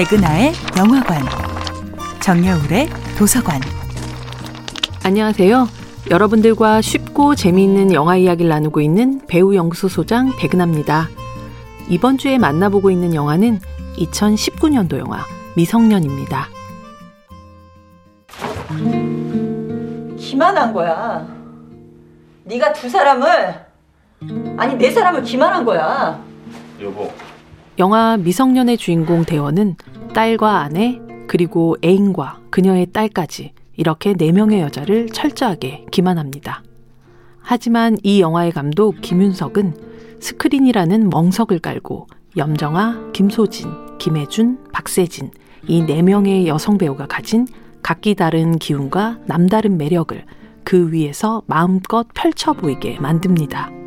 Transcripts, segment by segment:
백은하의 영화관, 정여울의 도서관. 안녕하세요. 여러분들과 쉽고 재미있는 영화 이야기를 나누고 있는 배우 영수소장 백은하입니다. 이번 주에 만나보고 있는 영화는 2019년도 영화 미성년입니다. 기만한 거야. 네가 두 사람을 아니 네 사람을 기만한 거야. 여보, 영화 미성년의 주인공 대원은 딸과 아내 그리고 애인과 그녀의 딸까지 이렇게 네 명의 여자를 철저하게 기만합니다. 하지만 이 영화의 감독 김윤석은 스크린이라는 멍석을 깔고 염정아, 김소진, 김혜준, 박세진 이 네 명의 여성 배우가 가진 각기 다른 기운과 남다른 매력을 그 위에서 마음껏 펼쳐 보이게 만듭니다.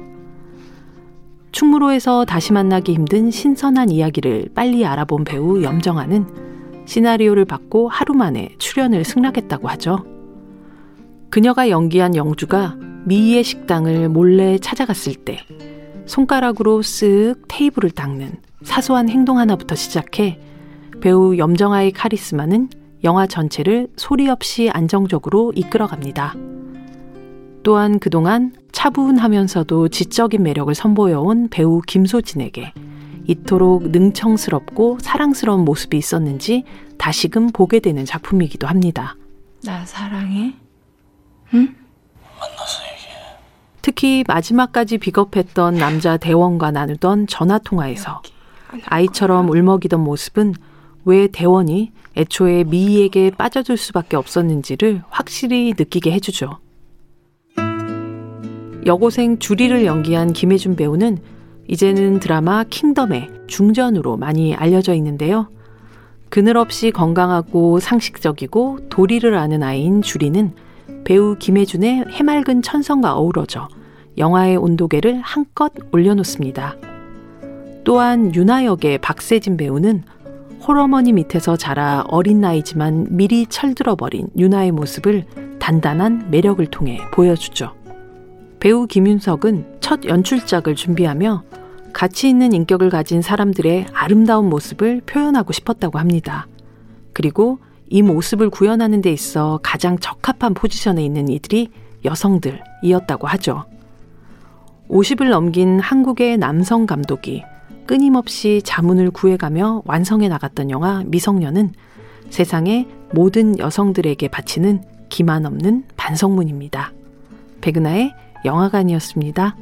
충무로에서 다시 만나기 힘든 신선한 이야기를 빨리 알아본 배우 염정아는 시나리오를 받고 하루 만에 출연을 승낙했다고 하죠. 그녀가 연기한 영주가 미희의 식당을 몰래 찾아갔을 때 손가락으로 쓱 테이블을 닦는 사소한 행동 하나부터 시작해 배우 염정아의 카리스마는 영화 전체를 소리 없이 안정적으로 이끌어갑니다. 또한 그동안 차분하면서도 지적인 매력을 선보여온 배우 김소진에게 이토록 능청스럽고 사랑스러운 모습이 있었는지 다시금 보게 되는 작품이기도 합니다. 나 사랑해? 특히 마지막까지 비겁했던 남자 대원과 나누던 전화 통화에서 아이처럼 울먹이던 모습은 왜 대원이 애초에 미희에게 빠져들 수밖에 없었는지를 확실히 느끼게 해주죠. 여고생 주리를 연기한 김혜준 배우는 이제는 드라마 킹덤의 중전으로 많이 알려져 있는데요. 그늘없이 건강하고 상식적이고 도리를 아는 아이인 주리는 배우 김혜준의 해맑은 천성과 어우러져 영화의 온도계를 한껏 올려놓습니다. 또한 유나 역의 박세진 배우는 홀어머니 밑에서 자라 어린 나이지만 미리 철들어버린 유나의 모습을 단단한 매력을 통해 보여주죠. 배우 김윤석은 첫 연출작을 준비하며 가치 있는 인격을 가진 사람들의 아름다운 모습을 표현하고 싶었다고 합니다. 그리고 이 모습을 구현하는 데 있어 가장 적합한 포지션에 있는 이들이 여성들이었다고 하죠. 50을 넘긴 한국의 남성 감독이 끊임없이 자문을 구해가며 완성해 나갔던 영화 미성년은 세상의 모든 여성들에게 바치는 기만 없는 반성문입니다. 백은하의 영화관이었습니다.